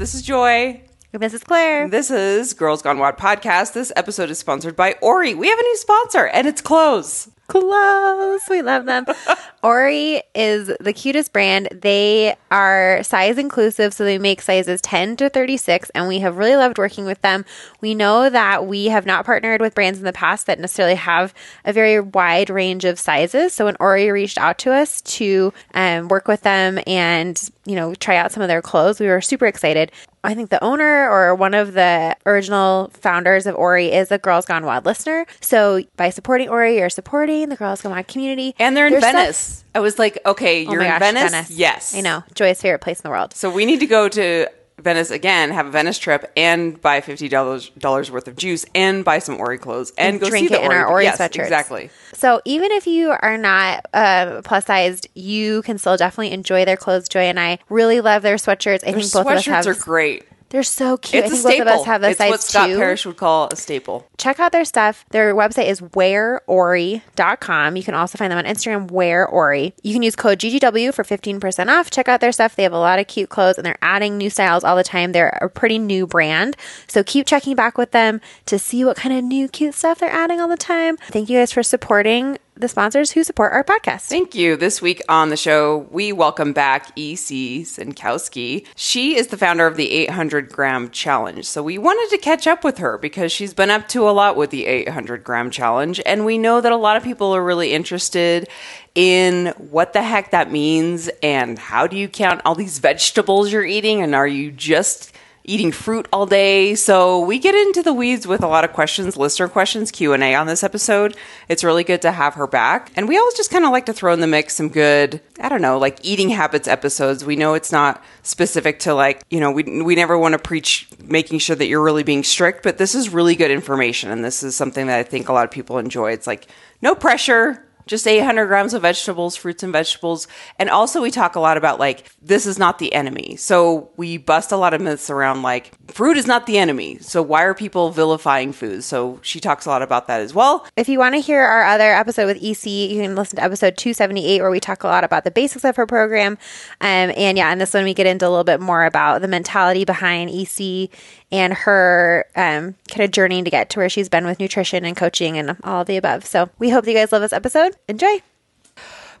This is Joy. This is Claire. This is Girls Gone WOD podcast. This episode is sponsored by Ori. We have a new sponsor, and it's clothes. Clothes. We love them. Ori is the cutest brand. They are size inclusive, so they make sizes 10 to 36, and we have really loved working with them. We know that we have not partnered with brands in the past that necessarily have a very wide range of sizes. So when Ori reached out to us to um, work with them and you know try out some of their clothes, we were super excited. I think the owner or one of the original founders of Ori is a Girls Gone WOD listener. So by supporting Ori, you're supporting the Girls Gone WOD community. And they're in stuff- Venice. I was like, okay, Oh you're my in gosh, Venice? Yes. I know. Joy's favorite place in the world. So we need to go to Venice again, have a Venice trip, and buy fifty dollars dollars worth of juice, and buy some Ori clothes, and, go drink see the it in our Ori yes, sweatshirts. Exactly. So even if you are not uh, plus sized, you can still definitely enjoy their clothes. Joy and I really love their sweatshirts. I Their think both of us sweatshirts have. are great. They're so cute. It's I a think staple. both of us have a it's size what Scott two. Parrish would call a staple. Check out their stuff. Their website is wearori.com. You can also find them on Instagram, wearori. You can use code GGW for 15% off. Check out their stuff. They have a lot of cute clothes and they're adding new styles all the time. They're a pretty new brand. So keep checking back with them to see what kind of new cute stuff they're adding all the time. Thank you guys for supporting the sponsors who support our podcast. Thank you. This week on the show, we welcome back EC Synkowski. She is the founder of the 800 gram challenge. So we wanted to catch up with her because she's been up to a lot with the 800 gram challenge. And we know that a lot of people are really interested in what the heck that means and how do you count all these vegetables you're eating and are you just eating fruit all day. So we get into the weeds with a lot of questions, listener questions, Q&A on this episode. It's really good to have her back. And we always just kind of like to throw in the mix some good, I don't know, like eating habits episodes. We know it's not specific to like, you know, we we never want to preach making sure that you're really being strict, but this is really good information and this is something that I think a lot of people enjoy. It's like no pressure, just 800 grams of vegetables, fruits and vegetables. And also, we talk a lot about like, this is not the enemy. So, we bust a lot of myths around like, fruit is not the enemy. So, why are people vilifying food? So, she talks a lot about that as well. If you want to hear our other episode with EC, you can listen to episode 278 where we talk a lot about the basics of her program. Um, and yeah, in this one, we get into a little bit more about the mentality behind EC and her um, kind of journey to get to where she's been with nutrition and coaching and all of the above. So we hope that you guys love this episode. Enjoy.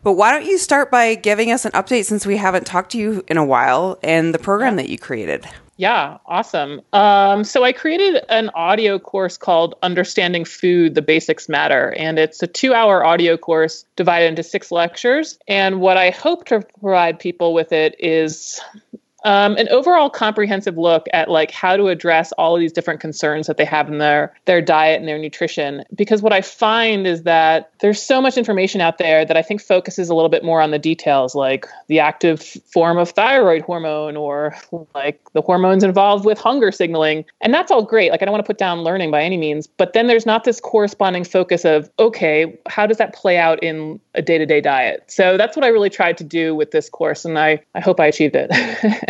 But why don't you start by giving us an update since we haven't talked to you in a while and the program that you created? Yeah, awesome. Um, so I created an audio course called Understanding Food, The Basics Matter. And it's a two hour audio course divided into six lectures. And what I hope to provide people with it is um, an overall comprehensive look at like how to address all of these different concerns that they have in their their diet and their nutrition. Because what i find is that there's so much information out there that i think focuses a little bit more on the details like the active form of thyroid hormone or like the hormones involved with hunger signaling. And that's all great. Like i don't want to put down learning by any means. But then there's not this corresponding focus of okay how does that play out in a day-to-day diet? So that's what i really tried to do with this course and i i hope i achieved it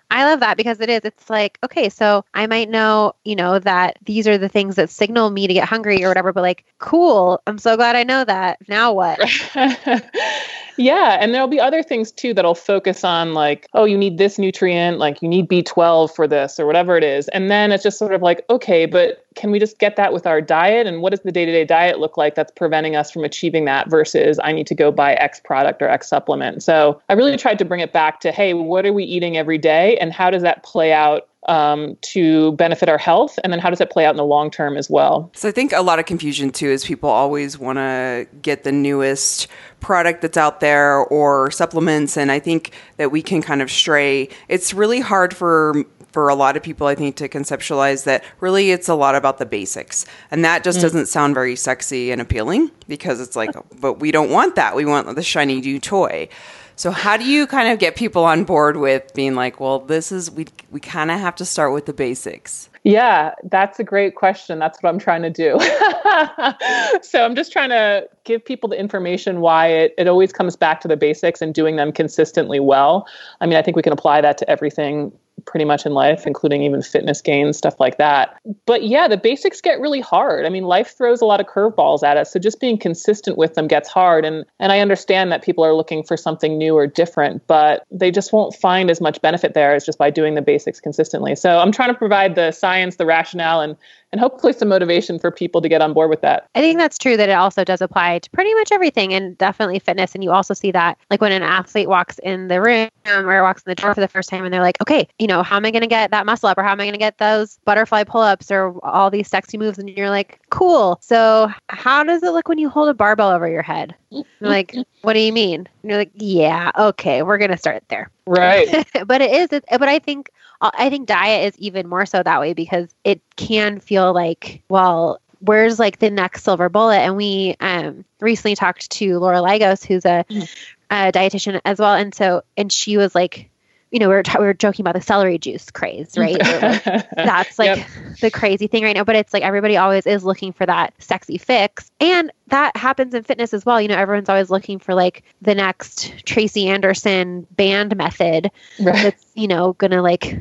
I love that because it is. It's like, okay, so I might know, you know, that these are the things that signal me to get hungry or whatever, but like, cool. I'm so glad I know that. Now what? yeah, and there'll be other things too that'll focus on like, oh, you need this nutrient, like you need B12 for this or whatever it is. And then it's just sort of like, okay, but can we just get that with our diet and what does the day-to-day diet look like that's preventing us from achieving that versus I need to go buy X product or X supplement. So, I really tried to bring it back to, hey, what are we eating every day and how does that play out um, to benefit our health? And then how does it play out in the long term as well? So I think a lot of confusion too is people always want to get the newest product that's out there or supplements and I think that we can kind of stray. It's really hard for for a lot of people I think to conceptualize that really it's a lot about the basics. And that just doesn't sound very sexy and appealing because it's like but we don't want that. We want the shiny new toy. So how do you kind of get people on board with being like, well, this is we we kind of have to start with the basics. Yeah, that's a great question. That's what I'm trying to do. so I'm just trying to give people the information why it, it always comes back to the basics and doing them consistently well. I mean, I think we can apply that to everything pretty much in life, including even fitness gains, stuff like that. But yeah, the basics get really hard. I mean, life throws a lot of curveballs at us. So just being consistent with them gets hard. And and I understand that people are looking for something new or different, but they just won't find as much benefit there as just by doing the basics consistently. So I'm trying to provide the science, the rationale, and and hopefully some motivation for people to get on board with that. I think that's true that it also does apply to pretty much everything and definitely fitness. And you also see that like when an athlete walks in the room or walks in the door for the first time and they're like, okay, you know, how am I going to get that muscle up or how am I going to get those butterfly pull ups or all these sexy moves? And you're like, cool. So how does it look when you hold a barbell over your head? Mm-hmm. like, what do you mean? And you're like, yeah, okay, we're going to start there. Right. but it is, but I think I think diet is even more so that way because it can feel like, well, where's like the next silver bullet? And we um, recently talked to Laura Lagos, who's a, mm-hmm. a dietitian as well, and so and she was like, you know, we were, t- we were joking about the celery juice craze, right? like, that's like yep. the crazy thing right now. But it's like everybody always is looking for that sexy fix. And that happens in fitness as well. You know, everyone's always looking for like the next Tracy Anderson band method right. that's, you know, going to like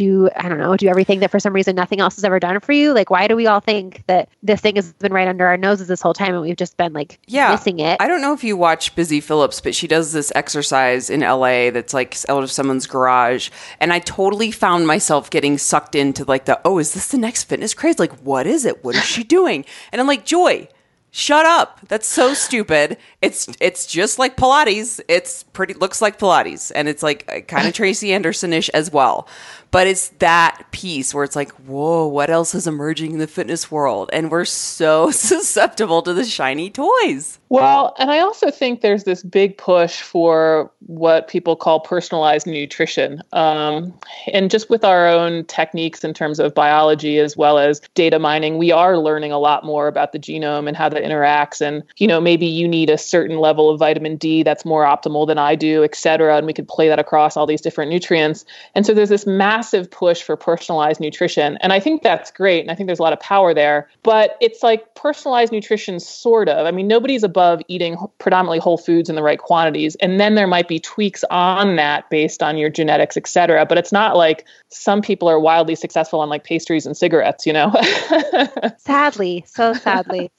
do I don't know, do everything that for some reason nothing else has ever done for you? Like why do we all think that this thing has been right under our noses this whole time and we've just been like yeah, missing it? I don't know if you watch Busy Phillips, but she does this exercise in LA that's like out of someone's garage. And I totally found myself getting sucked into like the, oh, is this the next fitness craze? Like, what is it? What is she doing? And I'm like, Joy, Shut up. That's so stupid. It's it's just like Pilates. It's pretty looks like Pilates and it's like uh, kind of Tracy Andersonish as well. But it's that piece where it's like, "Whoa, what else is emerging in the fitness world?" And we're so susceptible to the shiny toys. Well, and I also think there's this big push for what people call personalized nutrition. Um, and just with our own techniques in terms of biology as well as data mining, we are learning a lot more about the genome and how that interacts. And, you know, maybe you need a certain level of vitamin D that's more optimal than I do, et cetera. And we could play that across all these different nutrients. And so there's this massive push for personalized nutrition. And I think that's great. And I think there's a lot of power there. But it's like personalized nutrition, sort of. I mean, nobody's above eating predominantly whole foods in the right quantities. And then there might be tweaks on that based on your genetics, et cetera. But it's not like some people are wildly successful on like pastries and cigarettes, you know? sadly, so sadly.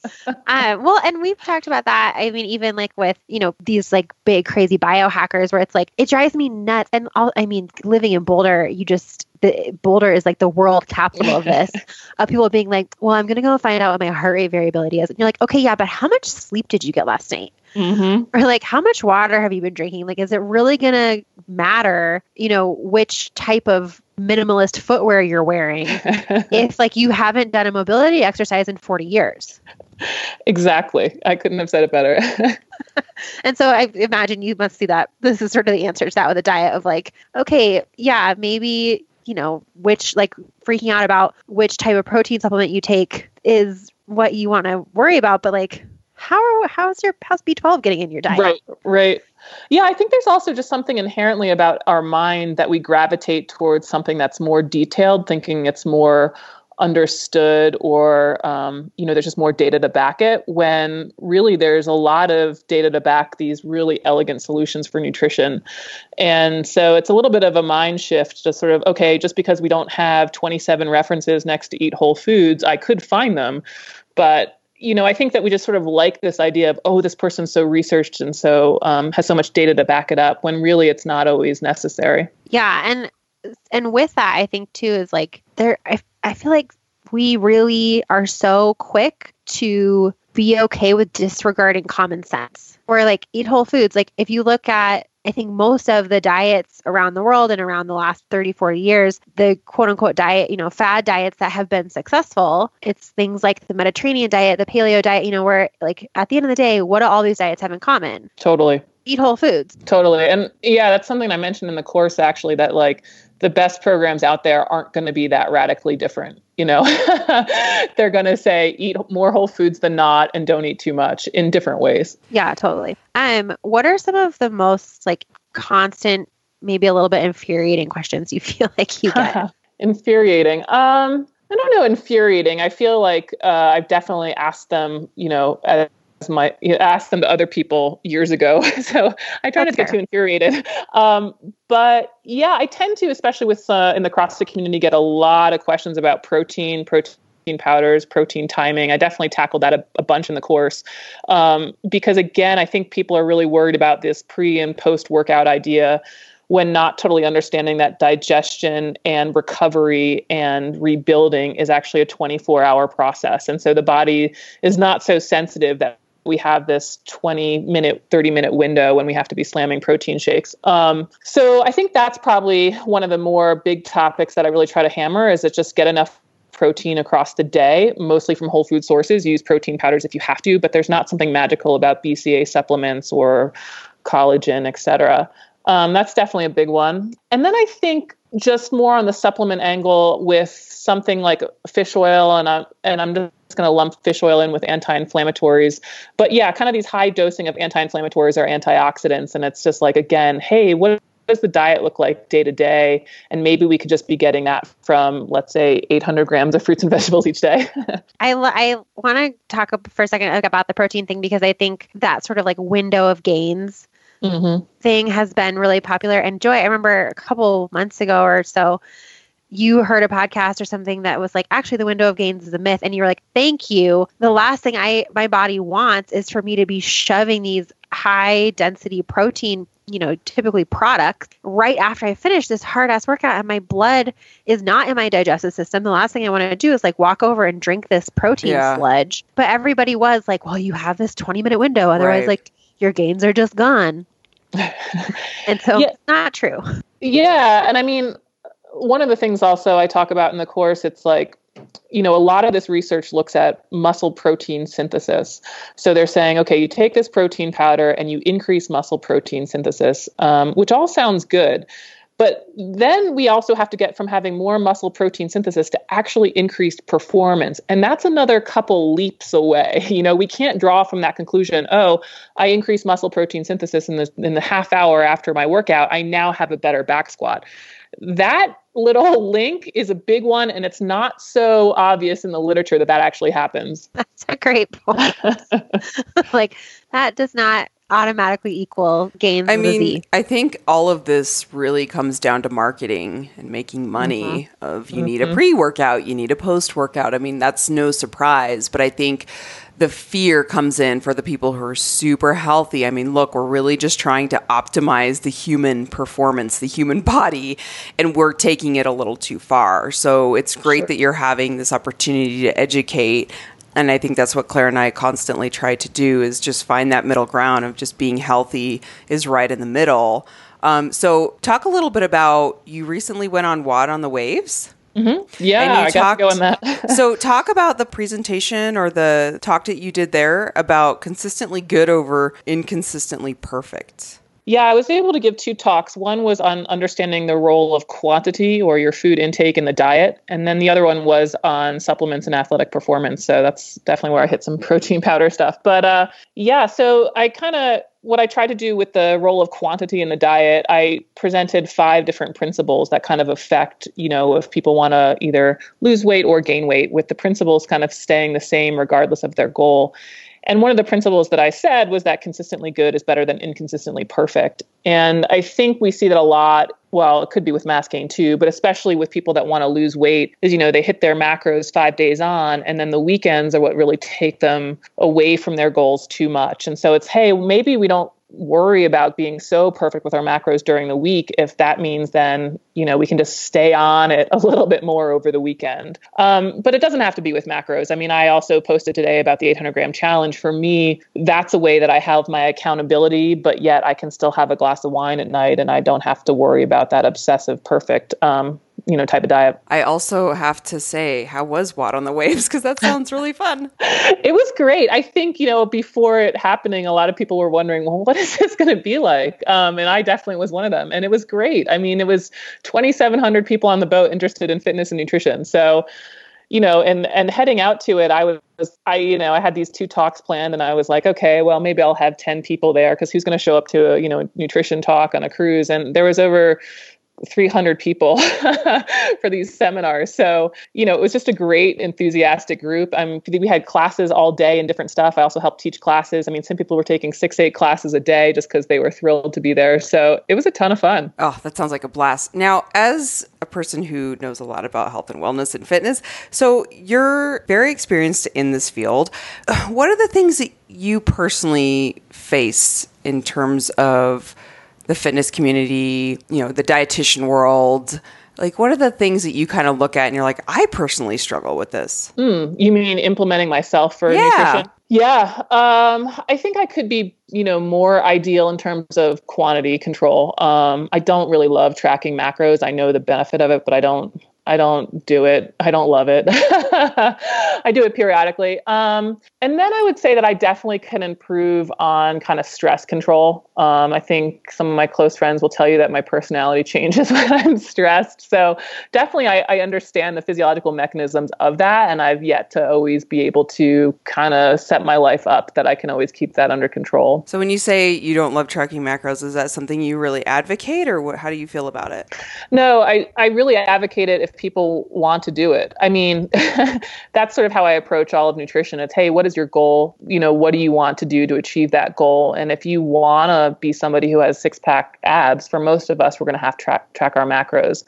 um, well, and we've talked about that. I mean, even like with, you know, these like big crazy biohackers where it's like, it drives me nuts. And all, I mean, living in Boulder, you just, the Boulder is like the world capital of this. of people being like, "Well, I'm gonna go find out what my heart rate variability is," and you're like, "Okay, yeah, but how much sleep did you get last night?" Mm-hmm. Or like, how much water have you been drinking? Like, is it really gonna matter? You know, which type of minimalist footwear you're wearing if like you haven't done a mobility exercise in 40 years exactly i couldn't have said it better and so i imagine you must see that this is sort of the answer to that with a diet of like okay yeah maybe you know, which like freaking out about which type of protein supplement you take is what you want to worry about. But like, how how's your how's B12 getting in your diet? Right, right. Yeah, I think there's also just something inherently about our mind that we gravitate towards something that's more detailed, thinking it's more understood or um, you know there's just more data to back it when really there's a lot of data to back these really elegant solutions for nutrition and so it's a little bit of a mind shift to sort of okay just because we don't have 27 references next to eat whole foods i could find them but you know, I think that we just sort of like this idea of, oh, this person's so researched and so um, has so much data to back it up, when really it's not always necessary. Yeah, and and with that, I think too is like there. I I feel like we really are so quick to be okay with disregarding common sense or like eat whole foods. Like if you look at I think most of the diets around the world and around the last 30, 40 years, the quote unquote diet, you know, fad diets that have been successful, it's things like the Mediterranean diet, the paleo diet, you know, where like at the end of the day, what do all these diets have in common? Totally. Eat whole foods. Totally. And yeah, that's something I mentioned in the course actually that like the best programs out there aren't going to be that radically different. You know, they're going to say eat more whole foods than not and don't eat too much in different ways. Yeah, totally. Um, what are some of the most like constant, maybe a little bit infuriating questions you feel like you get? infuriating. Um, I don't know, infuriating. I feel like uh, I've definitely asked them, you know, as my you know, asked them to other people years ago. so I try not to get too infuriated. Um, but yeah, I tend to, especially with uh, in the CrossFit community, get a lot of questions about protein, protein powders, protein timing. I definitely tackled that a, a bunch in the course um, because, again, I think people are really worried about this pre and post workout idea when not totally understanding that digestion and recovery and rebuilding is actually a 24 hour process. And so the body is not so sensitive that we have this 20 minute 30 minute window when we have to be slamming protein shakes. Um, so i think that's probably one of the more big topics that i really try to hammer is that just get enough protein across the day mostly from whole food sources. Use protein powders if you have to but there's not something magical about bca supplements or collagen etc um, that's definitely a big one and then i think just more on the supplement angle with something like fish oil and I'm and I'm just going to lump fish oil in with anti-inflammatories. But yeah, kind of these high dosing of anti-inflammatories or antioxidants and it's just like again, hey, what does the diet look like day to day? And maybe we could just be getting that from, let's say, 800 grams of fruits and vegetables each day. I, I want to talk for a second about the protein thing because I think that sort of like window of gains mm-hmm. thing has been really popular. And Joy, I remember a couple months ago or so, you heard a podcast or something that was like, actually, the window of gains is a myth. And you were like, thank you. The last thing I my body wants is for me to be shoving these high density protein you know, typically products right after I finish this hard ass workout and my blood is not in my digestive system. The last thing I want to do is like walk over and drink this protein yeah. sludge. But everybody was like, well, you have this 20 minute window. Otherwise, right. like your gains are just gone. And so yeah. it's not true. Yeah. And I mean, one of the things also I talk about in the course, it's like, you know, a lot of this research looks at muscle protein synthesis. So they're saying, okay, you take this protein powder and you increase muscle protein synthesis, um, which all sounds good. But then we also have to get from having more muscle protein synthesis to actually increased performance. And that's another couple leaps away. You know, we can't draw from that conclusion, oh, I increased muscle protein synthesis in the in the half hour after my workout, I now have a better back squat. That little link is a big one and it's not so obvious in the literature that that actually happens. That's a great point. like that does not automatically equal gains. I mean, I think all of this really comes down to marketing and making money. Mm-hmm. Of you mm-hmm. need a mm-hmm. pre-workout, you need a post-workout. I mean, that's no surprise, but I think the fear comes in for the people who are super healthy. I mean, look, we're really just trying to optimize the human performance, the human body, and we're taking it a little too far. So it's great sure. that you're having this opportunity to educate and I think that's what Claire and I constantly try to do is just find that middle ground of just being healthy is right in the middle. Um, so talk a little bit about you recently went on WOD on the Waves. Mm-hmm. Yeah, I talked, got to go on that. so talk about the presentation or the talk that you did there about consistently good over inconsistently perfect. Yeah, I was able to give two talks. One was on understanding the role of quantity or your food intake in the diet. And then the other one was on supplements and athletic performance. So that's definitely where I hit some protein powder stuff. But uh, yeah, so I kind of, what I tried to do with the role of quantity in the diet, I presented five different principles that kind of affect, you know, if people want to either lose weight or gain weight, with the principles kind of staying the same regardless of their goal. And one of the principles that I said was that consistently good is better than inconsistently perfect. And I think we see that a lot. Well, it could be with mass gain too, but especially with people that want to lose weight, is you know, they hit their macros five days on, and then the weekends are what really take them away from their goals too much. And so it's, hey, maybe we don't worry about being so perfect with our macros during the week if that means then you know we can just stay on it a little bit more over the weekend. Um, but it doesn't have to be with macros. I mean i also posted today about the 800 gram challenge. For me that's a way that i have my accountability but yet i can still have a glass of wine at night and i don't have to worry about that obsessive perfect um, you know type of diet. I also have to say, how was WOD on the Waves? Because that sounds really fun. it was great. I think you know before it happening, a lot of people were wondering, well, what is this going to be like? Um, and I definitely was one of them. And it was great. I mean, it was 2,700 people on the boat interested in fitness and nutrition. So you know, and and heading out to it, I was I you know I had these two talks planned, and I was like, okay, well maybe I'll have ten people there because who's going to show up to a you know nutrition talk on a cruise? And there was over 300 people for these seminars. So, you know, it was just a great, enthusiastic group. Um, we had classes all day and different stuff. I also helped teach classes. I mean, some people were taking six, eight classes a day just because they were thrilled to be there. So it was a ton of fun. Oh, that sounds like a blast. Now, as a person who knows a lot about health and wellness and fitness, so you're very experienced in this field. What are the things that you personally face in terms of the fitness community, you know, the dietitian world? Like, what are the things that you kind of look at and you're like, I personally struggle with this? Mm, you mean implementing myself for yeah. nutrition? Yeah, um, I think I could be, you know, more ideal in terms of quantity control. Um, I don't really love tracking macros. I know the benefit of it, but I don't. I don't do it. I don't love it. I do it periodically. Um, and then I would say that I definitely can improve on kind of stress control. Um, I think some of my close friends will tell you that my personality changes when I'm stressed. So definitely, I, I understand the physiological mechanisms of that, and I've yet to always be able to kind of set my life up that I can always keep that under control. So when you say you don't love tracking macros, is that something you really advocate, or what, how do you feel about it? No, I I really advocate it if people want to do it. I mean, that's sort of how I approach all of nutrition. It's, hey, what is your goal? You know, what do you want to do to achieve that goal? And if you want to be somebody who has six pack abs, for most of us, we're going to have to track, track our macros.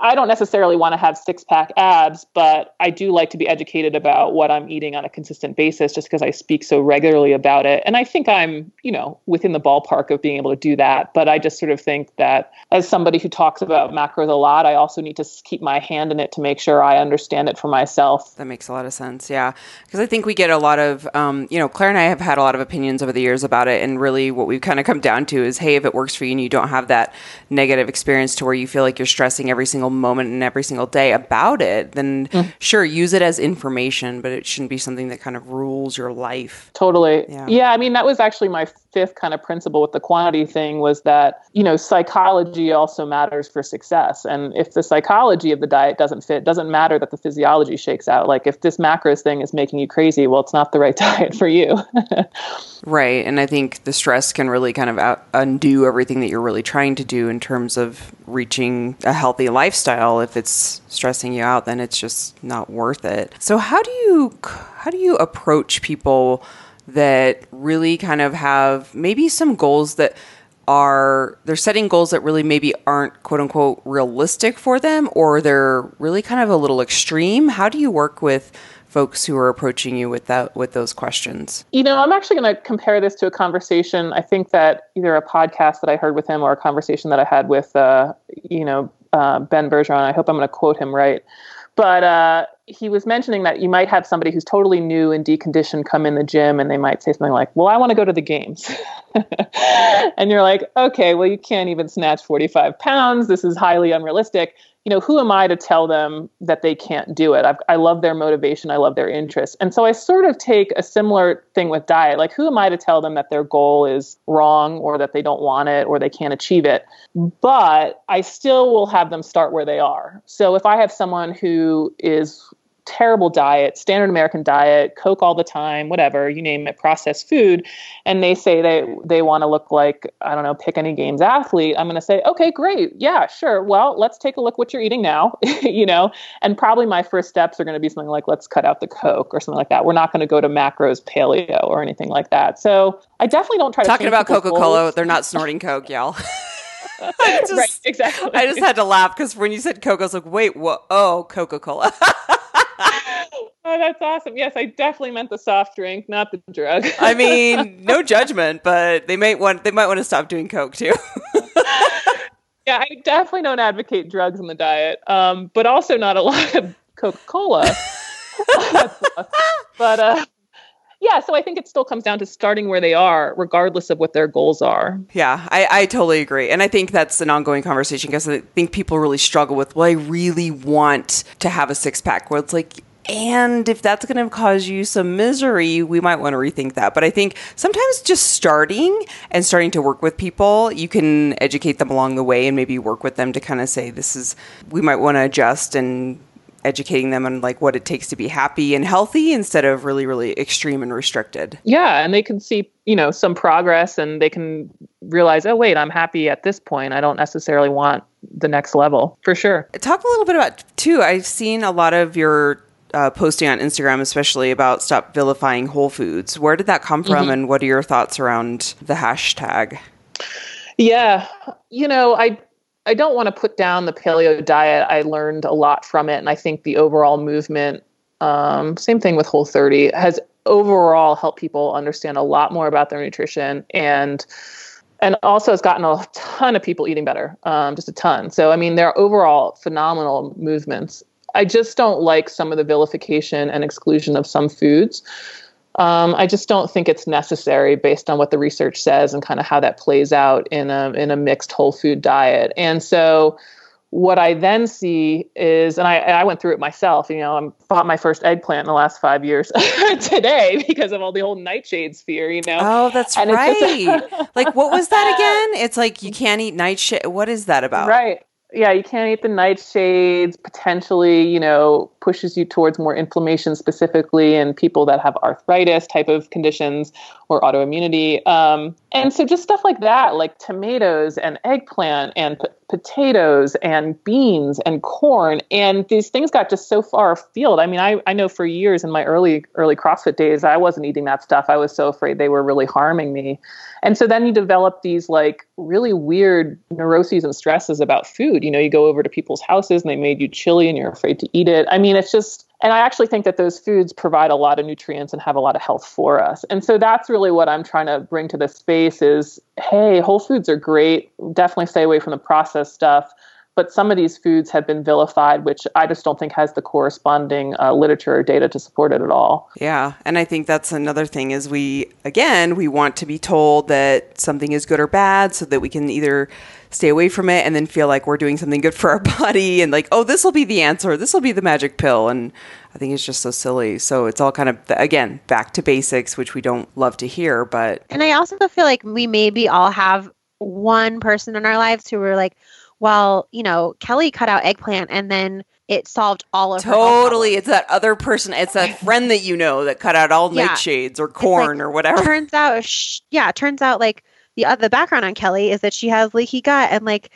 I don't necessarily want to have six pack abs, but I do like to be educated about what I'm eating on a consistent basis just because I speak so regularly about it. And I think I'm, you know, within the ballpark of being able to do that. But I just sort of think that as somebody who talks about macros a lot, I also need to keep my hand in it to make sure I understand it for myself. That makes a lot of sense. Yeah. Because I think we get a lot of, um, you know, Claire and I have had a lot of opinions over the years about it. And really what we've kind of come down to is hey, if it works for you and you don't have that negative experience to where you feel like you're stressing every single moment and every single day about it, then mm. sure, use it as information, but it shouldn't be something that kind of rules your life. Totally. Yeah. yeah. I mean, that was actually my fifth kind of principle with the quantity thing was that, you know, psychology also matters for success. And if the psychology of the diet doesn't fit, doesn't matter that the physiology shakes out. Like if this macros thing is making you crazy, well, it's not the right diet for you. right. And I think the stress can really kind of out- undo everything that you're really trying to do in terms of reaching a healthy lifestyle. If it's stressing you out, then it's just not worth it. So how do you how do you approach people that really kind of have maybe some goals that are they're setting goals that really maybe aren't quote unquote realistic for them or they're really kind of a little extreme how do you work with folks who are approaching you with that with those questions you know i'm actually going to compare this to a conversation i think that either a podcast that i heard with him or a conversation that i had with uh, you know uh, ben bergeron i hope i'm going to quote him right but uh, he was mentioning that you might have somebody who's totally new and deconditioned come in the gym and they might say something like, Well, I want to go to the games. and you're like, Okay, well, you can't even snatch 45 pounds. This is highly unrealistic. You know, who am I to tell them that they can't do it? I've, i love their motivation. I love their interest. And so I sort of take a similar thing with diet. Like, who am I to tell them that their goal is wrong or that they don't want it or they can't achieve it? But I still will have them start where they are. So if I have someone who is terrible diet, standard American diet, Coke all the time, whatever, you name it, processed food, and they say they they want to look like, I don't know, pick any games athlete, I'm going to say, okay, great. Yeah, sure. Well, let's take a look what you're eating now, you know, and probably my first steps are going to be something like, let's cut out the Coke or something like that. We're not going to go to macros paleo or anything like that. So I definitely don't try Talking to about Coca Cola, they're not snorting Coke, y'all. just, right, exactly. I just had to laugh because when you said Coke, I was like, wait, what? Oh, Coca Cola. Oh, that's awesome. Yes, I definitely meant the soft drink, not the drug. I mean, no judgment, but they might want they might want to stop doing coke too. yeah, I definitely don't advocate drugs in the diet, um, but also not a lot of Coca Cola. but uh, yeah, so I think it still comes down to starting where they are, regardless of what their goals are. Yeah, I, I totally agree. And I think that's an ongoing conversation because I think people really struggle with, well, I really want to have a six pack. Where it's like, and if that's going to cause you some misery, we might want to rethink that. But I think sometimes just starting and starting to work with people, you can educate them along the way and maybe work with them to kind of say, this is, we might want to adjust and educating them on like what it takes to be happy and healthy instead of really really extreme and restricted yeah and they can see you know some progress and they can realize oh wait i'm happy at this point i don't necessarily want the next level for sure. Talk a little bit about too. I've seen a lot of your uh, posting on Instagram, especially about stop vilifying Whole Foods. Where did that come from, mm-hmm. and what are your thoughts around the hashtag? Yeah, you know, I I don't want to put down the paleo diet. I learned a lot from it, and I think the overall movement, um, same thing with Whole 30, has overall helped people understand a lot more about their nutrition and and also has gotten a ton of people eating better, um, just a ton. So I mean, there are overall phenomenal movements. I just don't like some of the vilification and exclusion of some foods. Um, I just don't think it's necessary based on what the research says and kind of how that plays out in a in a mixed whole food diet. And so, what I then see is, and I, I went through it myself. You know, I bought my first eggplant in the last five years today because of all the whole nightshades fear. You know. Oh, that's and right. Just, like, what was that again? It's like you can't eat nightshade. What is that about? Right yeah, you can't eat the nightshades. Potentially, you know, pushes you towards more inflammation, specifically in people that have arthritis type of conditions or autoimmunity. Um, and so, just stuff like that, like tomatoes and eggplant and p- potatoes and beans and corn, and these things got just so far afield. I mean, I I know for years in my early early CrossFit days, I wasn't eating that stuff. I was so afraid they were really harming me. And so then you develop these like really weird neuroses and stresses about food. You know, you go over to people's houses and they made you chili and you're afraid to eat it. I mean, it's just, and I actually think that those foods provide a lot of nutrients and have a lot of health for us. And so that's really what I'm trying to bring to this space is, hey, whole foods are great. Definitely stay away from the processed stuff but some of these foods have been vilified, which I just don't think has the corresponding uh, literature or data to support it at all. Yeah, and I think that's another thing is we again we want to be told that something is good or bad, so that we can either stay away from it and then feel like we're doing something good for our body and like oh this will be the answer, this will be the magic pill, and I think it's just so silly. So it's all kind of again back to basics, which we don't love to hear, but and I also feel like we maybe all have one person in our lives who were like well, you know, Kelly cut out eggplant and then it solved all of totally. It's that other person. It's that friend that you know that cut out all yeah. nightshades or corn like, or whatever. Turns out, sh- yeah, turns out like the uh, the background on Kelly is that she has leaky gut and like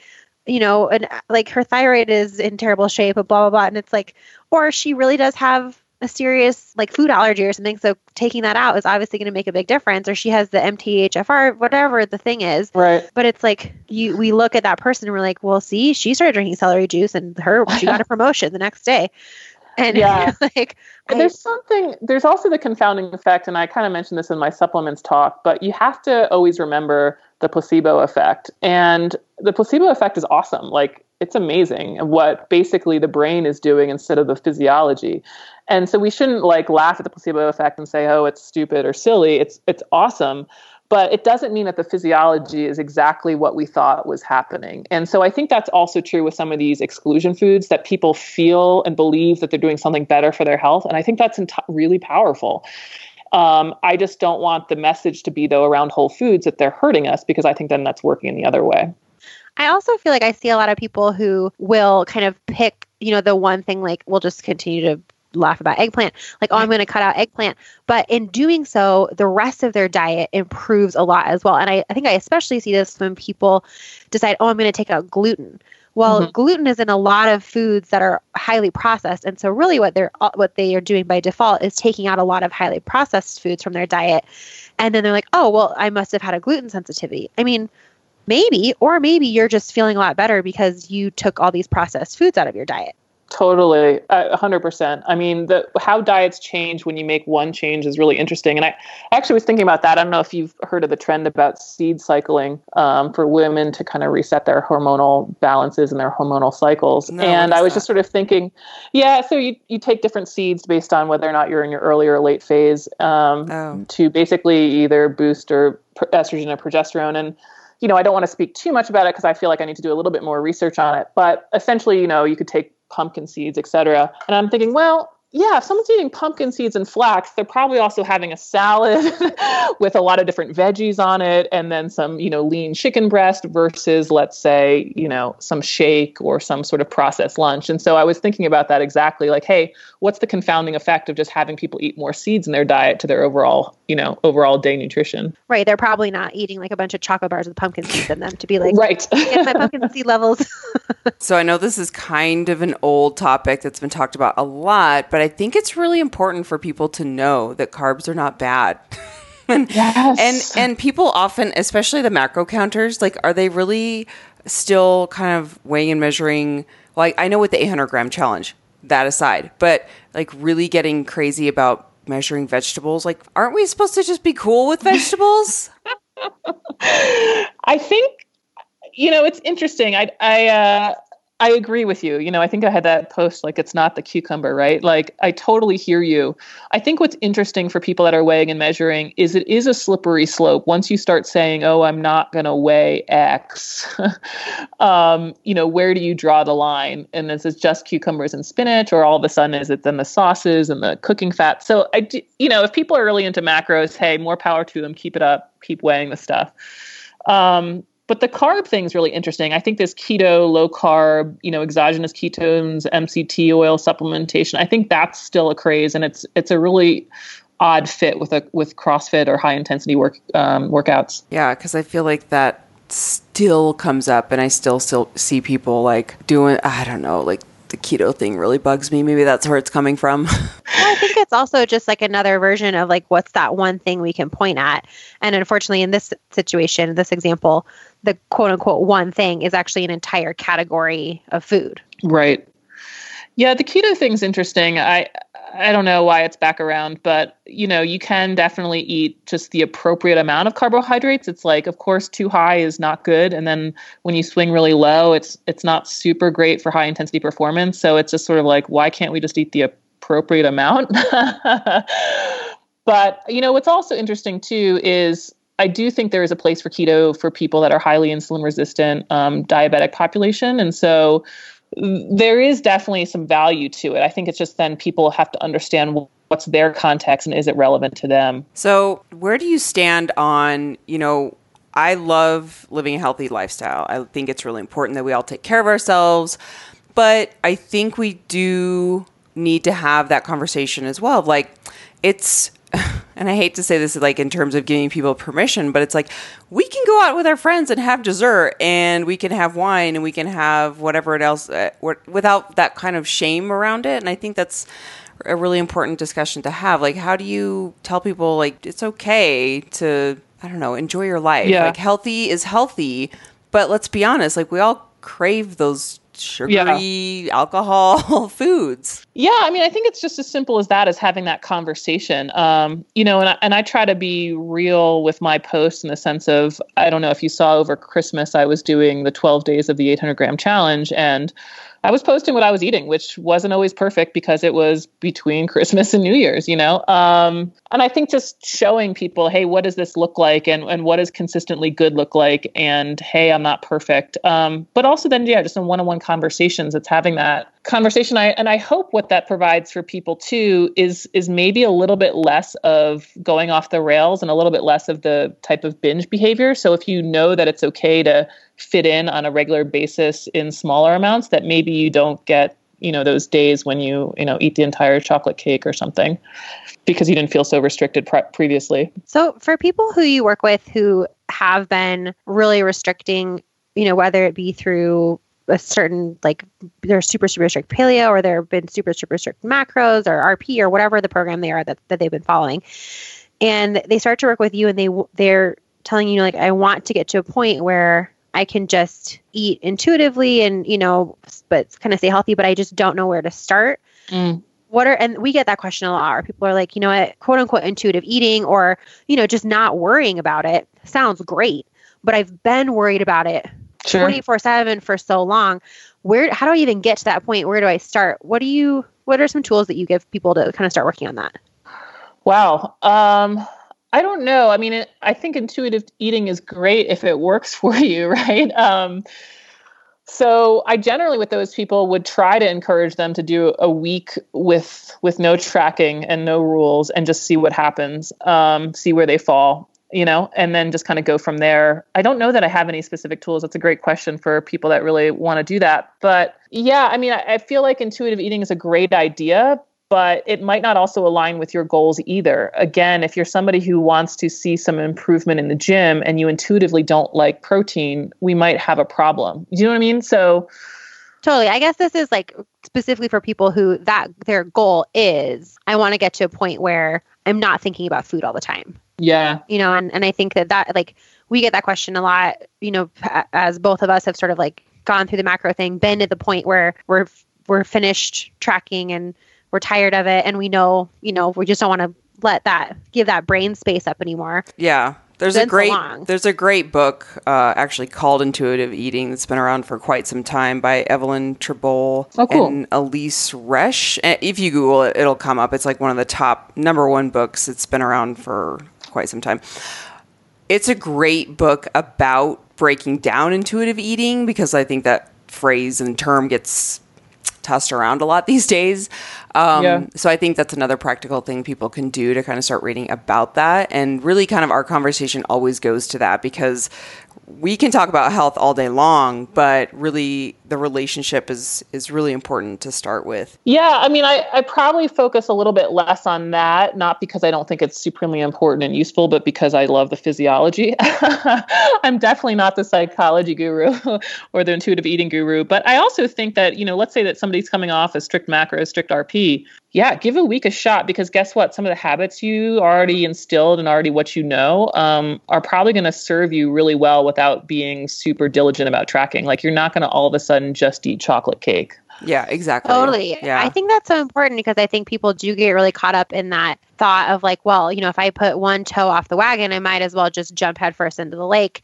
you know, and like her thyroid is in terrible shape, blah blah blah, and it's like, or she really does have a serious like food allergy or something. So taking that out is obviously going to make a big difference. Or she has the MTHFR, whatever the thing is. Right. But it's like you we look at that person and we're like, well, see, she started drinking celery juice and her she got a promotion the next day. And yeah, like and there's something there's also the confounding effect, and I kind of mentioned this in my supplements talk, but you have to always remember the placebo effect. And the placebo effect is awesome. Like it's amazing what basically the brain is doing instead of the physiology. And so we shouldn't like laugh at the placebo effect and say, "Oh, it's stupid or silly." It's it's awesome, but it doesn't mean that the physiology is exactly what we thought was happening. And so I think that's also true with some of these exclusion foods that people feel and believe that they're doing something better for their health, and I think that's ent- really powerful. Um, I just don't want the message to be though around whole foods that they're hurting us because I think then that's working in the other way. I also feel like I see a lot of people who will kind of pick, you know, the one thing like we'll just continue to laugh about eggplant, like, oh, I'm going to cut out eggplant. But in doing so, the rest of their diet improves a lot as well. And I, I think I especially see this when people decide, oh, I'm going to take out gluten. Well, mm-hmm. gluten is in a lot of foods that are highly processed, and so really what they're what they are doing by default is taking out a lot of highly processed foods from their diet, and then they're like, oh, well, I must have had a gluten sensitivity. I mean, maybe, or maybe you're just feeling a lot better because you took all these processed foods out of your diet. Totally, a hundred percent. I mean, the how diets change when you make one change is really interesting. And I actually was thinking about that. I don't know if you've heard of the trend about seed cycling um, for women to kind of reset their hormonal balances and their hormonal cycles. No, and I was that? just sort of thinking, yeah. So you you take different seeds based on whether or not you're in your early or late phase um, oh. to basically either boost or estrogen or progesterone and you know, I don't want to speak too much about it because I feel like I need to do a little bit more research on it. But essentially, you know, you could take pumpkin seeds, etc. And I'm thinking, well, yeah, if someone's eating pumpkin seeds and flax, they're probably also having a salad with a lot of different veggies on it and then some, you know, lean chicken breast versus let's say, you know, some shake or some sort of processed lunch. And so I was thinking about that exactly like, hey, what's the confounding effect of just having people eat more seeds in their diet to their overall you know, overall day nutrition. Right. They're probably not eating like a bunch of chocolate bars with pumpkin seeds in them to be like, right. get my pumpkin seed levels. so I know this is kind of an old topic that's been talked about a lot, but I think it's really important for people to know that carbs are not bad. and, yes. and and people often, especially the macro counters, like are they really still kind of weighing and measuring like I know with the 800 gram challenge, that aside, but like really getting crazy about measuring vegetables, like aren't we supposed to just be cool with vegetables? I think you know it's interesting. I I uh, I agree with you. You know, I think I had that post like it's not the cucumber, right? Like I totally hear you. I think what's interesting for people that are weighing and measuring is it is a slippery slope. Once you start saying, "Oh, I'm not going to weigh X," um, you know, where do you draw the line? And is it just cucumbers and spinach, or all of a sudden is it then the sauces and the cooking fat? So I, do, you know, if people are really into macros, hey, more power to them. Keep it up. Keep weighing the stuff. Um, but the carb thing is really interesting. I think this keto, low carb, you know, exogenous ketones, MCT oil supplementation. I think that's still a craze, and it's it's a really odd fit with a with CrossFit or high intensity work um, workouts. Yeah, because I feel like that still comes up, and I still still see people like doing. I don't know, like the keto thing really bugs me. Maybe that's where it's coming from. well, I think it's also just like another version of like what's that one thing we can point at. And unfortunately, in this situation, this example, the quote unquote one thing is actually an entire category of food. Right. Yeah, the keto thing's interesting. I I don't know why it's back around, but you know, you can definitely eat just the appropriate amount of carbohydrates. It's like, of course, too high is not good, and then when you swing really low, it's it's not super great for high intensity performance. So it's just sort of like, why can't we just eat the appropriate amount? but you know, what's also interesting too is I do think there is a place for keto for people that are highly insulin resistant, um, diabetic population, and so there is definitely some value to it. I think it's just then people have to understand what's their context and is it relevant to them. So, where do you stand on, you know, I love living a healthy lifestyle. I think it's really important that we all take care of ourselves, but I think we do need to have that conversation as well. Like it's and I hate to say this like in terms of giving people permission, but it's like we can go out with our friends and have dessert and we can have wine and we can have whatever else uh, without that kind of shame around it. And I think that's a really important discussion to have. Like, how do you tell people like it's okay to I don't know enjoy your life? Yeah. Like, healthy is healthy, but let's be honest. Like, we all crave those sugary yeah. alcohol foods. Yeah, I mean, I think it's just as simple as that, as having that conversation. Um, you know, and I, and I try to be real with my posts in the sense of I don't know if you saw over Christmas, I was doing the 12 days of the 800 gram challenge, and I was posting what I was eating, which wasn't always perfect because it was between Christmas and New Year's, you know? Um, and I think just showing people, hey, what does this look like? And, and what does consistently good look like? And hey, I'm not perfect. Um, but also then, yeah, just in one on one conversations, it's having that conversation. I, and I hope what that provides for people too is, is maybe a little bit less of going off the rails and a little bit less of the type of binge behavior. So if you know that it's okay to fit in on a regular basis in smaller amounts that maybe you don't get you know those days when you you know eat the entire chocolate cake or something because you didn't feel so restricted pre- previously so for people who you work with who have been really restricting you know whether it be through a certain like they're super super strict paleo or they've been super super strict macros or rp or whatever the program they are that, that they've been following and they start to work with you and they they're telling you like i want to get to a point where I can just eat intuitively and, you know, but kind of stay healthy, but I just don't know where to start. Mm. What are, and we get that question a lot. People are like, you know what, quote unquote intuitive eating or, you know, just not worrying about it sounds great, but I've been worried about it 24 7 for so long. Where, how do I even get to that point? Where do I start? What do you, what are some tools that you give people to kind of start working on that? Wow. Um, I don't know. I mean, it, I think intuitive eating is great if it works for you, right? Um, so I generally, with those people, would try to encourage them to do a week with with no tracking and no rules, and just see what happens, um, see where they fall, you know, and then just kind of go from there. I don't know that I have any specific tools. That's a great question for people that really want to do that. But yeah, I mean, I, feel like intuitive eating is a great idea, but it might not also align with your goals either. Again, if you're somebody who wants to see some improvement in the gym and you intuitively don't like protein, we might have a problem. You know what I mean? So, Totally. I guess this is like specifically for people who that their goal is I want to get to a point where I'm not thinking about food all the time. Yeah. You know, and, and I think that that like we get that question a lot, you know, as both of us have sort of like gone through the macro thing, been at the point where we're we're finished tracking and we're tired of it and we know, you know, we just don't want to let that give that brain space up anymore. Yeah. There's a Been so great long. there's a great book uh, actually called Intuitive Eating that's been around for quite some time by Evelyn Tribole Oh, cool. and Elise Resch. Uh, If you Google it, it'll come up. It's like one of the top number one books. It's been around for quite some time. It's a great book about breaking down intuitive eating because I think that phrase and term gets tossed around a lot these days. Um, Yeah. So I think that's another practical thing people can do to kind of start reading about that. And really, kind of our conversation always goes to that because we can talk about health all day long, but really the relationship is is really important to start with. Yeah, I mean, I, I probably focus a little bit less on that, not because I don't think it's supremely important and useful, but because I love the physiology. I'm definitely not the psychology guru or the intuitive eating guru, but I also think that, you know, let's say that somebody's coming off a strict macro, strict RP. Yeah, give a week a shot because guess what? Some of the habits you already instilled and already what you know um, are probably going to serve you really well without being super diligent about tracking. Like, you're not going to all of a sudden just eat chocolate cake. Yeah, exactly. Totally. Yeah. I think that's so important because I think people do get really caught up in that thought of like, well, you know, if I put one toe off the wagon, I might as well just jump headfirst into the lake.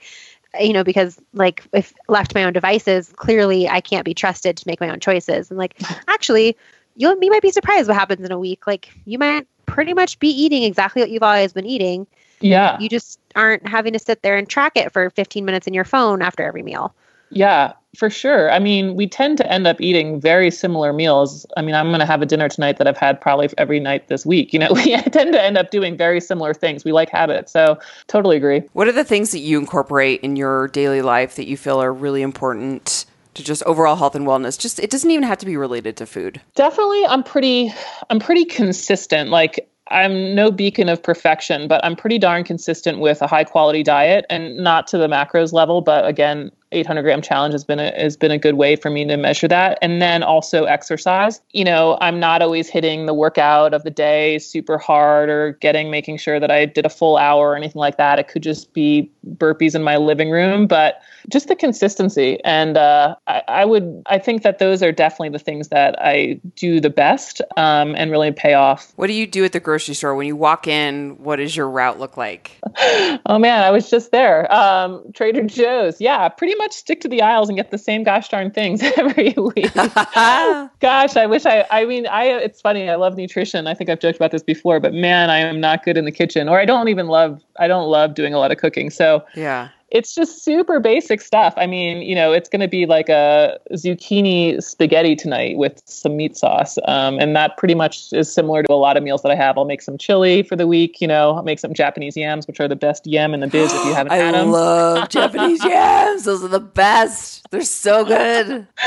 You know, because like if left to my own devices, clearly I can't be trusted to make my own choices. And like, actually, you you might be surprised what happens in a week. Like, you might pretty much be eating exactly what you've always been eating. Yeah. You just aren't having to sit there and track it for 15 minutes in your phone after every meal. Yeah, for sure. I mean, we tend to end up eating very similar meals. I mean, I'm going to have a dinner tonight that I've had probably every night this week. You know, we tend to end up doing very similar things. We like habits. So, totally agree. What are the things that you incorporate in your daily life that you feel are really important to just overall health and wellness? Just it doesn't even have to be related to food. Definitely, I'm pretty I'm pretty consistent. Like I'm no beacon of perfection, but I'm pretty darn consistent with a high quality diet and not to the macros level, but again, 800 gram challenge has been a has been a good way for me to measure that. And then also exercise. You know i'm not always hitting the workout of the day super hard or getting making sure that i did a full hour or anything like that. It could just be burpees in my living room but just the consistency. And uh, I, I would i think that those are definitely the things that i do the best um, and really pay off. What do you do at the grocery store? When you walk in? What does your route look like? oh man i was just there. Um, trader joe's. Yeah pretty much stick to the aisles and get the same gosh darn things every week. Gosh i wish i i mean i it's funny i love nutrition. I think i've joked about this before but man i am not good in the kitchen or i don't even love i don't love doing a lot of cooking. So yeah. It's just super basic stuff. I mean, you know, it's going to be like a zucchini spaghetti tonight with some meat sauce. Um, and that pretty much is similar to a lot of meals that I have. I'll make some chili for the week, you know, I'll make some Japanese yams, which are the best yam in the biz if you haven't had I them. love Japanese yams. Those are the best. They're so good.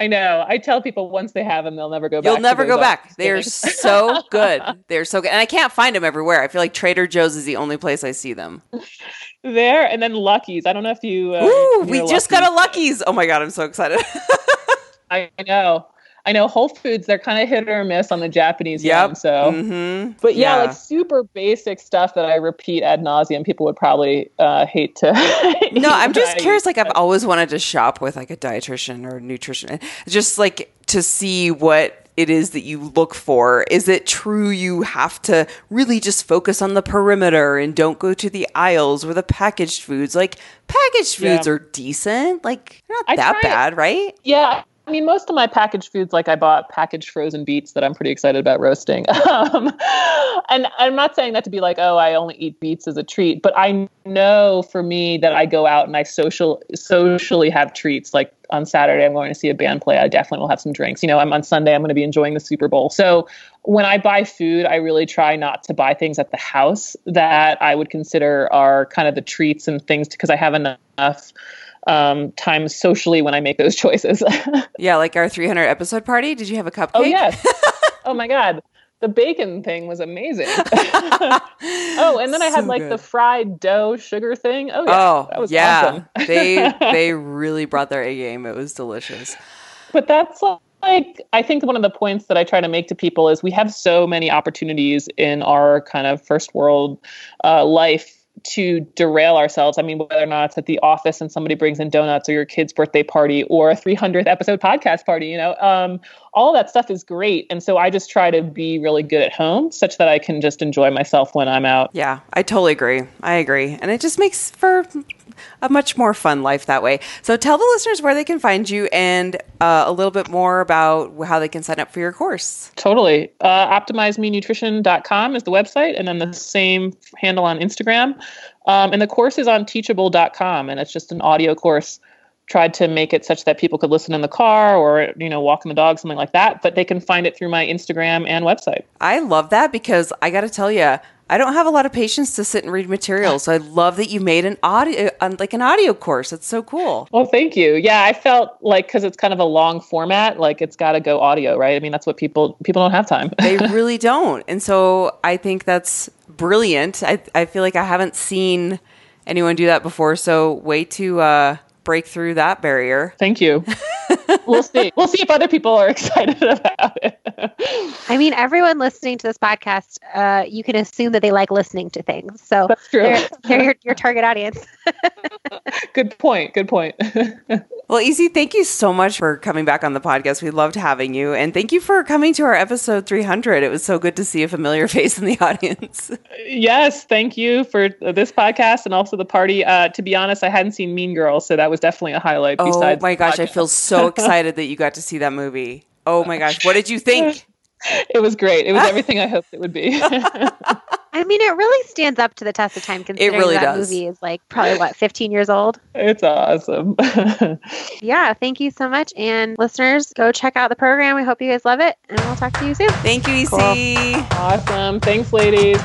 I know. I tell people once they have them, they'll never go back. You'll never go back. office They're so good. They're so good. And I can't find them everywhere. I feel like Trader Joe's is the only place I see them. There. And then Lucky's. I don't know if you. Uh, Ooh, we just got a Lucky's. Oh my God, I'm so excited. I know. I know Whole Foods, they're kind of hit or miss on the Japanese Yep. yam. So, hmm but yeah, Yeah. like super basic stuff that I repeat ad nauseum. People would probably uh, hate to. No, I'm just curious. Like, I've always wanted to shop with like a dietitian or a nutrition, just like to see what it is that you look for. Is it true you have to really just focus on the perimeter and don't go to the aisles or the packaged foods? Like, packaged foods Yeah. are decent. Like, they're not I that bad, right? Yeah. I mean, most of my packaged foods, like I bought packaged frozen beets that I'm pretty excited about roasting. Um, and I'm not saying that to be like, oh, I only eat beets as a treat, but I know for me that I go out and I social socially have treats. Like on Saturday, I'm going to see a band play. I definitely will have some drinks. You know, I'm on Sunday, I'm going to be enjoying the Super Bowl. So when I buy food, I really try not to buy things at the house that I would consider are kind of the treats and things because I have enough um, time socially when I make those choices. Yeah, like our 300 episode party. Did you have a cupcake? oh yes, oh my god, the bacon thing was amazing. oh, and then I had like good. the fried dough sugar thing. Oh yeah, Oh, that was yeah. awesome. they they really brought their A game. It was delicious. But that's like I think one of the points that I try to make to people is we have so many opportunities in our kind of first world uh, life to derail ourselves. I mean, whether or not it's at the office and somebody brings in donuts or your kid's birthday party or a 300th episode podcast party, you know, um, all that stuff is great. And so I just try to be really good at home such that I can just enjoy myself when I'm out. Yeah, I totally agree. I agree. And it just makes for a much more fun life that way. So tell the listeners where they can find you and uh, a little bit more about how they can sign up for your course. Totally. Uh, OptimizeMeNutrition.com is the website, and then the same handle on Instagram. Um, and the course is on Teachable.com, and it's just an audio course. Tried to make it such that people could listen in the car or you know walking the dog, something like that. But they can find it through my Instagram and website. I love that because I got to tell you, I don't have a lot of patience to sit and read material. So I love that you made an audio, like an audio course. It's so cool. Well, thank you. Yeah, I felt like because it's kind of a long format, like it's got to go audio, right? I mean, that's what people people don't have time. They really don't. And so I think that's brilliant. I, I feel like I haven't seen anyone do that before. So way to uh, break through that barrier. Thank you. we'll see. We'll see if other people are excited about it. I mean, everyone listening to this podcast, uh, you can assume that they like listening to things. So That's true. they're, they're your, your target audience. Good point. Good point. Well, EC, thank you so much for coming back on the podcast. We loved having you. And thank you for coming to our episode 300. It was so good to see a familiar face in the audience. yes, thank you for this podcast and also the party. Uh, to be honest, I hadn't seen Mean Girls, so that was definitely a highlight. Oh my the gosh, I feel so excited that you got to see that movie. Oh my gosh, what did you think? it was great. It was everything I hoped it would be. I mean, it really stands up to the test of time considering really that does. movie is like probably what, 15 years old? it's awesome. Yeah, thank you so much. And listeners, go check out the program. We hope you guys love it, and we'll talk to you soon. Thank you, EC. Cool. awesome. Thanks, ladies.